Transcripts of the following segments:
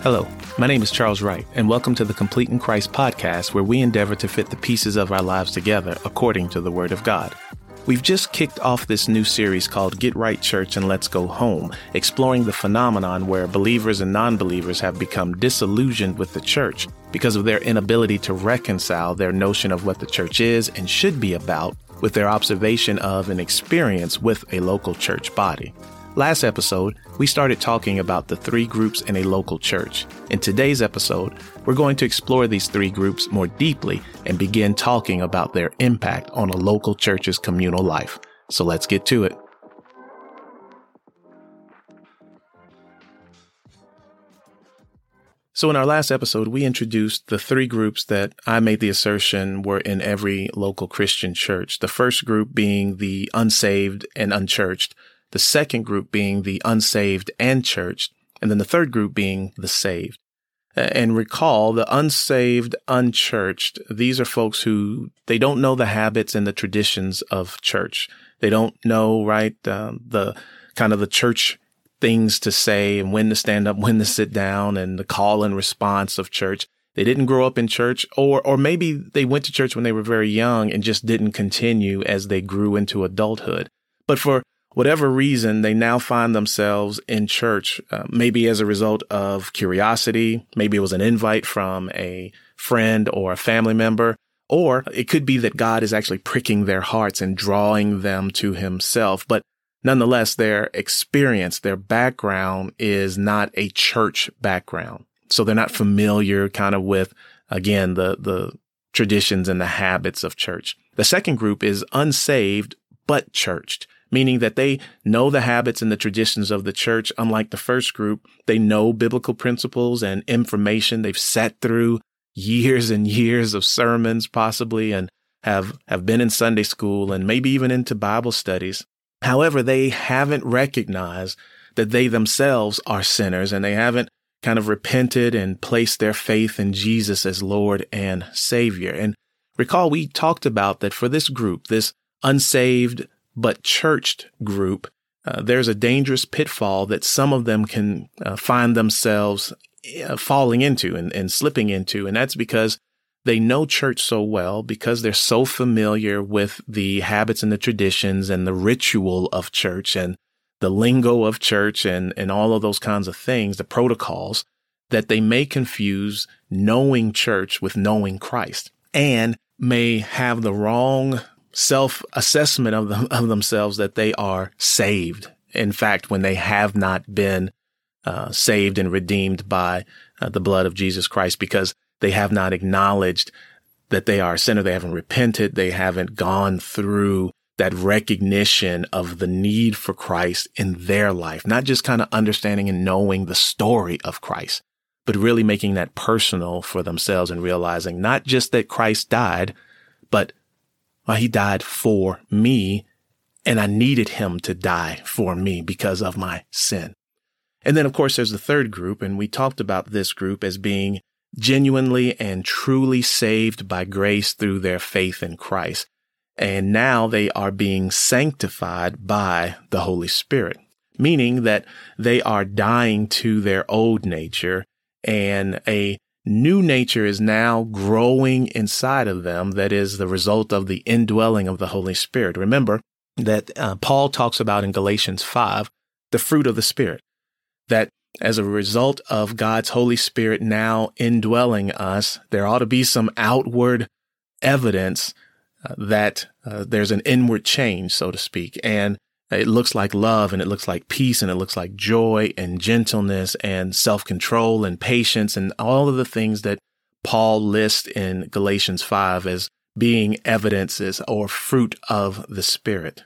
Hello, my name is Charles Wright, and welcome to the Complete in Christ podcast, where we endeavor to fit the pieces of our lives together according to the Word of God. We've just kicked off this new series called Get Right Church and Let's Go Home, exploring the phenomenon where believers and non believers have become disillusioned with the church because of their inability to reconcile their notion of what the church is and should be about with their observation of and experience with a local church body. Last episode, we started talking about the three groups in a local church. In today's episode, we're going to explore these three groups more deeply and begin talking about their impact on a local church's communal life. So let's get to it. So, in our last episode, we introduced the three groups that I made the assertion were in every local Christian church. The first group being the unsaved and unchurched, the second group being the unsaved and churched, and then the third group being the saved. And recall the unsaved, unchurched, these are folks who they don't know the habits and the traditions of church. They don't know, right, um, the kind of the church things to say and when to stand up, when to sit down and the call and response of church. They didn't grow up in church or, or maybe they went to church when they were very young and just didn't continue as they grew into adulthood. But for whatever reason, they now find themselves in church, uh, maybe as a result of curiosity. Maybe it was an invite from a friend or a family member. Or it could be that God is actually pricking their hearts and drawing them to himself. But nonetheless, their experience, their background is not a church background. So they're not familiar kind of with, again, the, the traditions and the habits of church. The second group is unsaved, but churched meaning that they know the habits and the traditions of the church. Unlike the first group, they know biblical principles and information. They've sat through years and years of sermons, possibly, and have, have been in Sunday school and maybe even into Bible studies. However, they haven't recognized that they themselves are sinners and they haven't kind of repented and placed their faith in Jesus as Lord and Savior. And recall we talked about that for this group, this unsaved, but churched group, uh, there's a dangerous pitfall that some of them can uh, find themselves uh, falling into and, and slipping into. And that's because they know church so well, because they're so familiar with the habits and the traditions and the ritual of church and the lingo of church and, and all of those kinds of things, the protocols, that they may confuse knowing church with knowing Christ and may have the wrong self assessment of them, of themselves that they are saved. In fact, when they have not been uh, saved and redeemed by uh, the blood of Jesus Christ, because they have not acknowledged that they are a sinner, they haven't repented, they haven't gone through that recognition of the need for Christ in their life, not just kind of understanding and knowing the story of Christ, but really making that personal for themselves and realizing not just that Christ died, but well, he died for me and I needed him to die for me because of my sin. And then, of course, there's the third group, and we talked about this group as being genuinely and truly saved by grace through their faith in Christ. And now they are being sanctified by the Holy Spirit, meaning that they are dying to their old nature and a new nature is now growing inside of them that is the result of the indwelling of the Holy Spirit. Remember that uh, Paul talks about in Galatians 5 the fruit of the Spirit, that as a result of God's Holy Spirit now indwelling us, there ought to be some outward evidence uh, that uh, there's an inward change, so to speak. And it looks like love and it looks like peace and it looks like joy and gentleness and self control and patience and all of the things that Paul lists in Galatians 5 as being evidences or fruit of the Spirit.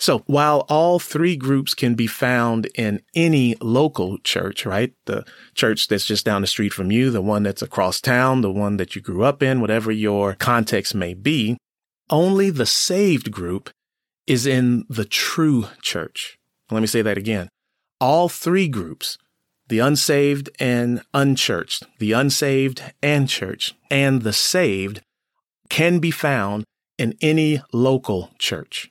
So while all three groups can be found in any local church, right? The church that's just down the street from you, the one that's across town, the one that you grew up in, whatever your context may be, only the saved group is in the true church. Let me say that again. All three groups, the unsaved and unchurched, the unsaved and church, and the saved can be found in any local church.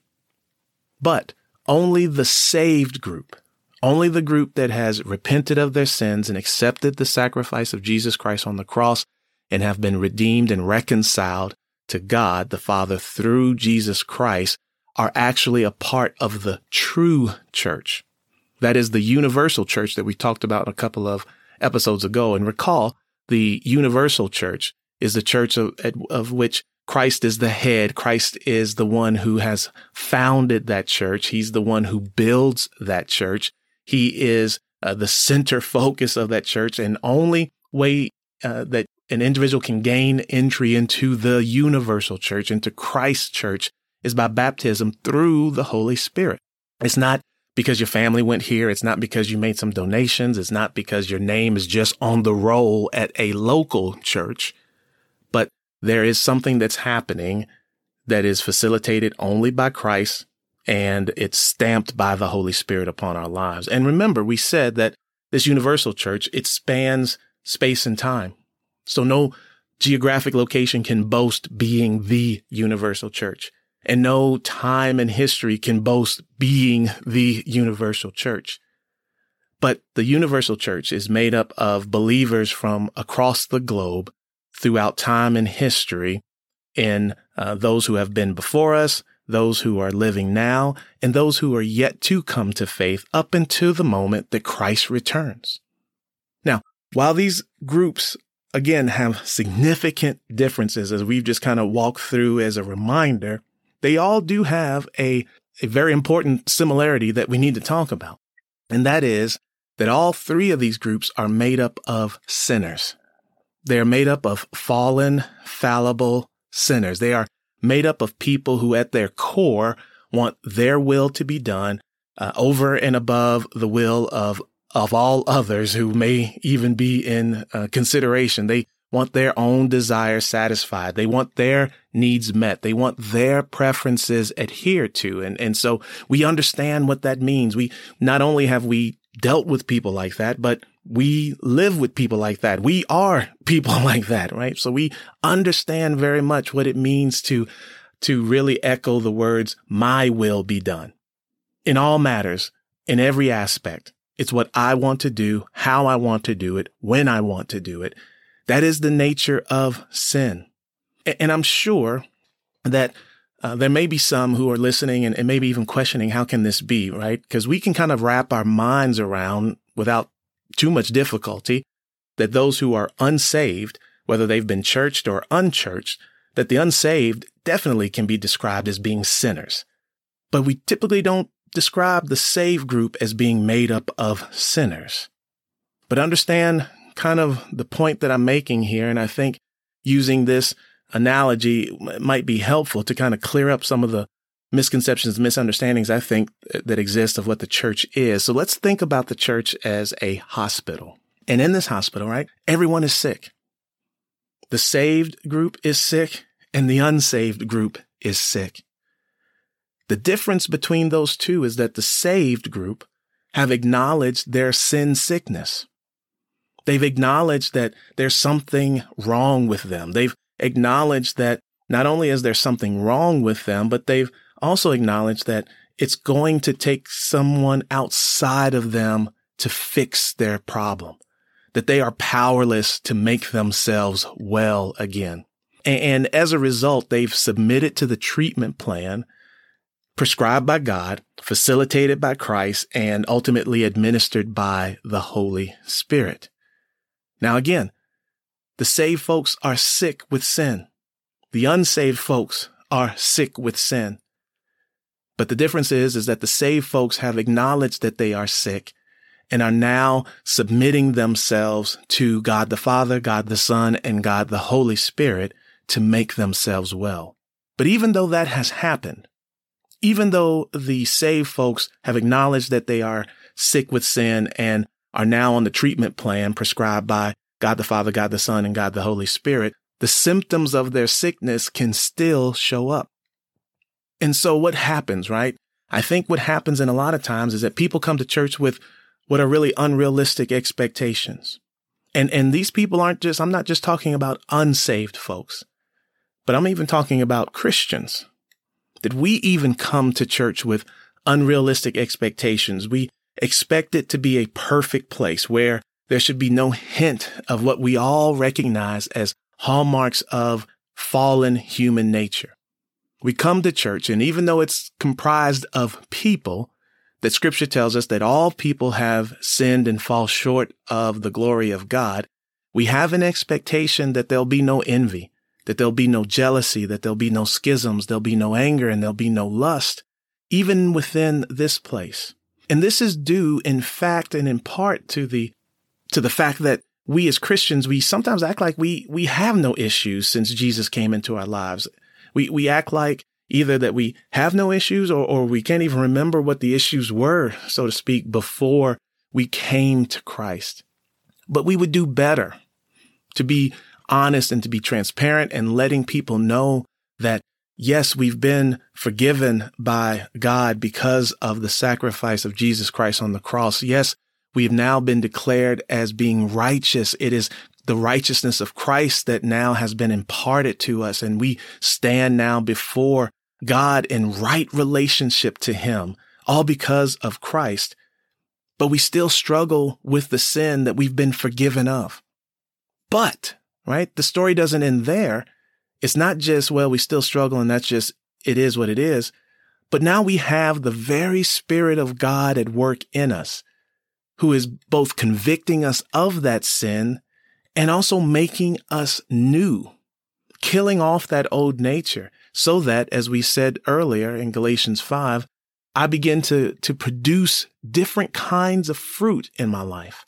But only the saved group, only the group that has repented of their sins and accepted the sacrifice of Jesus Christ on the cross and have been redeemed and reconciled to God the Father through Jesus Christ are actually a part of the true church. That is the universal church that we talked about a couple of episodes ago. And recall, the universal church is the church of, of which Christ is the head. Christ is the one who has founded that church. He's the one who builds that church. He is uh, the center focus of that church. And only way uh, that an individual can gain entry into the universal church, into Christ's church, is by baptism through the Holy Spirit. It's not because your family went here. It's not because you made some donations. It's not because your name is just on the roll at a local church, there is something that's happening that is facilitated only by Christ and it's stamped by the Holy Spirit upon our lives. And remember, we said that this universal church, it spans space and time. So no geographic location can boast being the universal church and no time in history can boast being the universal church. But the universal church is made up of believers from across the globe throughout time and history in uh, those who have been before us, those who are living now, and those who are yet to come to faith up until the moment that Christ returns. Now, while these groups again have significant differences as we've just kind of walked through as a reminder, they all do have a, a very important similarity that we need to talk about. And that is that all three of these groups are made up of sinners. They are made up of fallen, fallible sinners. They are made up of people who at their core want their will to be done uh, over and above the will of of all others who may even be in uh, consideration. They want their own desires satisfied. They want their needs met. They want their preferences adhered to. And, and so we understand what that means. We not only have we dealt with people like that, but we live with people like that. We are people like that, right? So we understand very much what it means to, to really echo the words, my will be done in all matters, in every aspect. It's what I want to do, how I want to do it, when I want to do it. That is the nature of sin. And I'm sure that uh, there may be some who are listening and, and maybe even questioning, how can this be, right? Because we can kind of wrap our minds around without too much difficulty that those who are unsaved, whether they've been churched or unchurched, that the unsaved definitely can be described as being sinners. But we typically don't describe the saved group as being made up of sinners. But understand kind of the point that I'm making here. And I think using this analogy might be helpful to kind of clear up some of the misconceptions, misunderstandings I think that exist of what the church is. So let's think about the church as a hospital. And in this hospital, right, everyone is sick. The saved group is sick and the unsaved group is sick. The difference between those two is that the saved group have acknowledged their sin sickness. They've acknowledged that there's something wrong with them. They've acknowledged that not only is there something wrong with them, but they've also acknowledged that it's going to take someone outside of them to fix their problem, that they are powerless to make themselves well again. And as a result, they've submitted to the treatment plan prescribed by God, facilitated by Christ, and ultimately administered by the Holy Spirit. Now again, the saved folks are sick with sin. The unsaved folks are sick with sin. But the difference is, is that the saved folks have acknowledged that they are sick and are now submitting themselves to God the Father, God the Son, and God the Holy Spirit to make themselves well. But even though that has happened, even though the saved folks have acknowledged that they are sick with sin and are now on the treatment plan prescribed by God the Father, God the Son, and God the Holy Spirit, the symptoms of their sickness can still show up. And so what happens, right? I think what happens in a lot of times is that people come to church with, what are really unrealistic expectations. And, and these people aren't just, I'm not just talking about unsaved folks, but I'm even talking about Christians. That we even come to church with unrealistic expectations. We expect it to be a perfect place where there should be no hint of what we all recognize as hallmarks of fallen human nature. We come to church, and even though it's comprised of people, that scripture tells us that all people have sinned and fall short of the glory of God, we have an expectation that there'll be no envy, that there'll be no jealousy, that there'll be no schisms, there'll be no anger, and there'll be no lust, even within this place. And this is due, in fact, and in part to the, to the fact that we as Christians, we sometimes act like we, we have no issues since Jesus came into our lives. We, we act like either that we have no issues or, or we can't even remember what the issues were, so to speak, before we came to Christ. But we would do better to be honest and to be transparent and letting people know that yes, we've been forgiven by God because of the sacrifice of Jesus Christ on the cross. Yes, we have now been declared as being righteous. It is the righteousness of Christ that now has been imparted to us. And we stand now before God in right relationship to him, all because of Christ. But we still struggle with the sin that we've been forgiven of. But, right, the story doesn't end there. It's not just, well, we still struggle and that's just, it is what it is. But now we have the very Spirit of God at work in us, who is both convicting us of that sin and also making us new, killing off that old nature so that, as we said earlier in Galatians 5, I begin to, to produce different kinds of fruit in my life.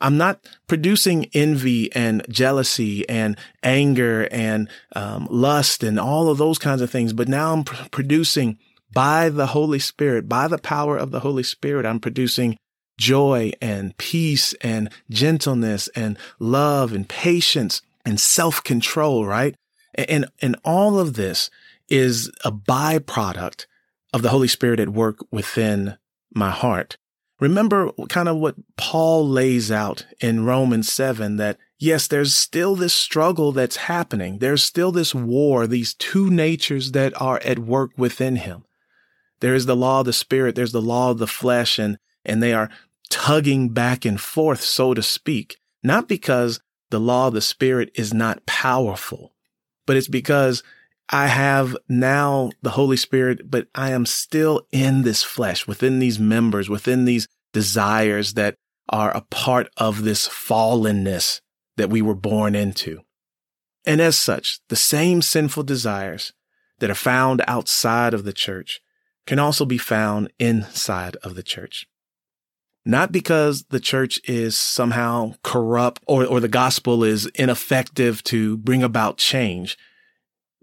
I'm not producing envy and jealousy and anger and um, lust and all of those kinds of things, but now I'm pr- producing by the Holy Spirit, by the power of the Holy Spirit, I'm producing joy and peace and gentleness and love and patience and self control, right? And, and all of this is a byproduct of the Holy Spirit at work within my heart. Remember kind of what Paul lays out in Romans 7 that yes, there's still this struggle that's happening. There's still this war, these two natures that are at work within him. There is the law of the spirit. There's the law of the flesh and, and they are tugging back and forth, so to speak, not because the law of the spirit is not powerful, but it's because I have now the Holy Spirit, but I am still in this flesh, within these members, within these desires that are a part of this fallenness that we were born into. And as such, the same sinful desires that are found outside of the church can also be found inside of the church. Not because the church is somehow corrupt or, or the gospel is ineffective to bring about change,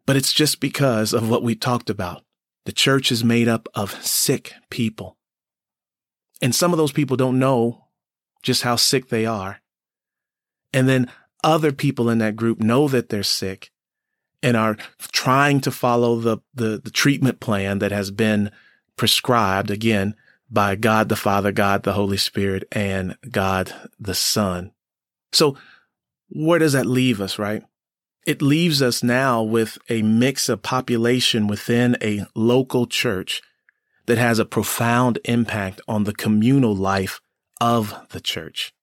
but it's just because of what we talked about. The church is made up of sick people. And some of those people don't know just how sick they are. And then other people in that group know that they're sick and are trying to follow the, the, the treatment plan that has been prescribed again by God the Father, God the Holy Spirit, and God the Son. So where does that leave us, right? It leaves us now with a mix of population within a local church that has a profound impact on the communal life of the church.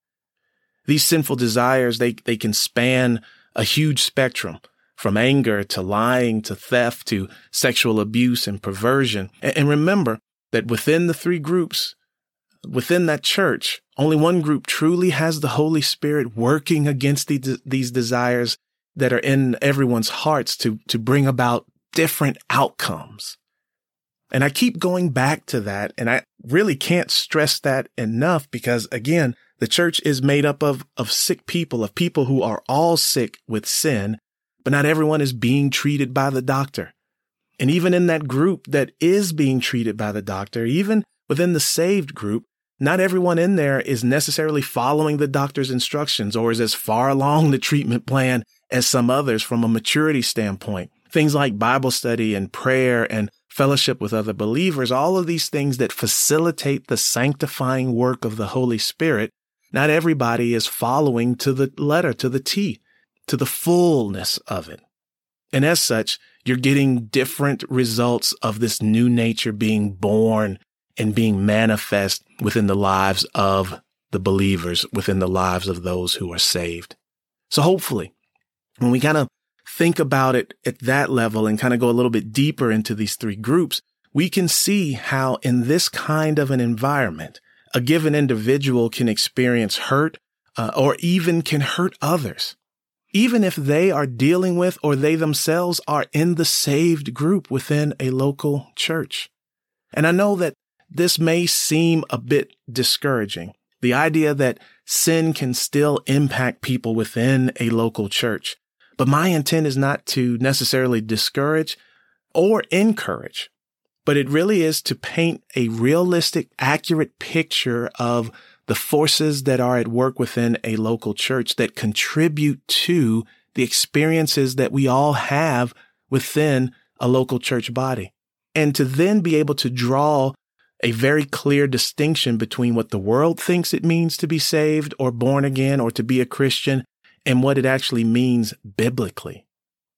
These sinful desires, they, they can span a huge spectrum from anger to lying to theft to sexual abuse and perversion. And, remember, that within the three groups, within that church, only one group truly has the Holy Spirit working against the, these desires that are in everyone's hearts to, to bring about different outcomes. And I keep going back to that. And I really can't stress that enough because again, the church is made up of, of sick people, of people who are all sick with sin, but not everyone is being treated by the doctor. And even in that group that is being treated by the doctor, even within the saved group, not everyone in there is necessarily following the doctor's instructions or is as far along the treatment plan as some others from a maturity standpoint. Things like Bible study and prayer and fellowship with other believers, all of these things that facilitate the sanctifying work of the Holy Spirit, not everybody is following to the letter, to the T, to the fullness of it. And as such, you're getting different results of this new nature being born and being manifest within the lives of the believers, within the lives of those who are saved. So hopefully, when we kind of think about it at that level and kind of go a little bit deeper into these three groups, we can see how in this kind of an environment, a given individual can experience hurt uh, or even can hurt others, even if they are dealing with or they themselves are in the saved group within a local church. And I know that this may seem a bit discouraging. The idea that sin can still impact people within a local church. But my intent is not to necessarily discourage or encourage, but it really is to paint a realistic, accurate picture of the forces that are at work within a local church that contribute to the experiences that we all have within a local church body. And to then be able to draw a very clear distinction between what the world thinks it means to be saved or born again or to be a Christian and what it actually means biblically.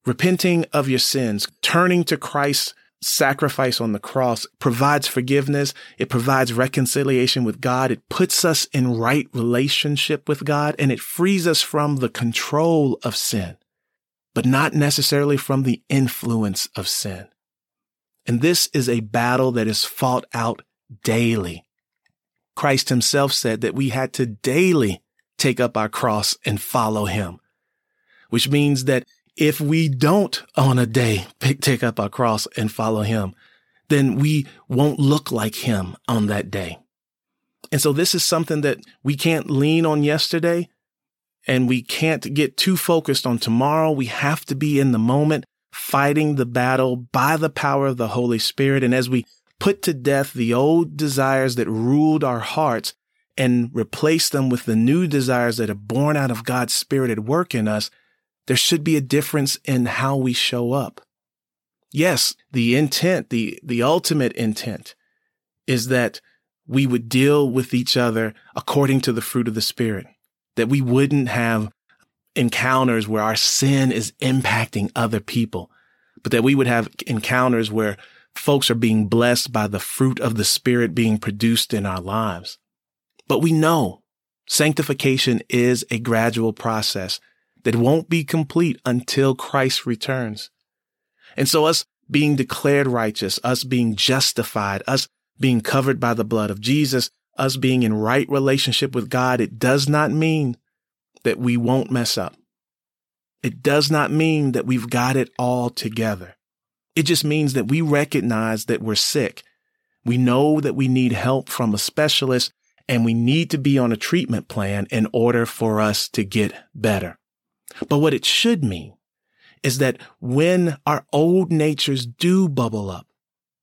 Repenting of your sins, turning to Christ's sacrifice on the cross provides forgiveness. It provides reconciliation with God. It puts us in right relationship with God and it frees us from the control of sin, but not necessarily from the influence of sin. And this is a battle that is fought out daily. Christ himself said that we had to daily take up our cross and follow him, which means that if we don't on a day pick, take up our cross and follow him, then we won't look like him on that day. And so this is something that we can't lean on yesterday and we can't get too focused on tomorrow. We have to be in the moment, fighting the battle by the power of the Holy Spirit. And as we put to death the old desires that ruled our hearts and replace them with the new desires that are born out of God's Spirit at work in us, there should be a difference in how we show up. Yes, the intent, the, the ultimate intent is that we would deal with each other according to the fruit of the Spirit, that we wouldn't have encounters where our sin is impacting other people, but that we would have encounters where folks are being blessed by the fruit of the Spirit being produced in our lives. But we know sanctification is a gradual process that won't be complete until Christ returns. And so us being declared righteous, us being justified, us being covered by the blood of Jesus, us being in right relationship with God, it does not mean that we won't mess up. It does not mean that we've got it all together. It just means that we recognize that we're sick. We know that we need help from a specialist and we need to be on a treatment plan in order for us to get better. But what it should mean is that when our old natures do bubble up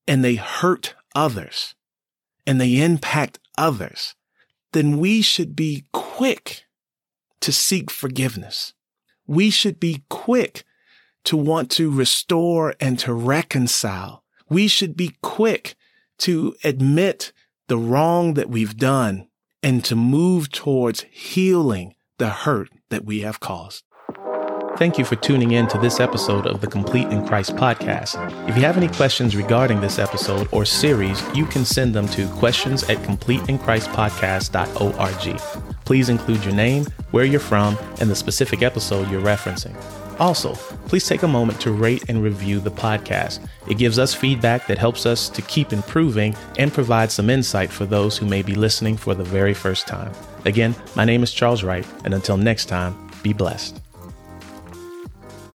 and they hurt others and they impact others, then we should be quick to seek forgiveness. We should be quick to want to restore and to reconcile. We should be quick to admit the wrong that we've done and to move towards healing the hurt that we have caused. Thank you for tuning in to this episode of the Complete in Christ podcast. If you have any questions regarding this episode or series, you can send them to questions at completeinchristpodcast.org. Please include your name, where you're from, and the specific episode you're referencing. Also, please take a moment to rate and review the podcast. It gives us feedback that helps us to keep improving and provides some insight for those who may be listening for the very first time. Again, my name is Charles Wright, and until next time, be blessed.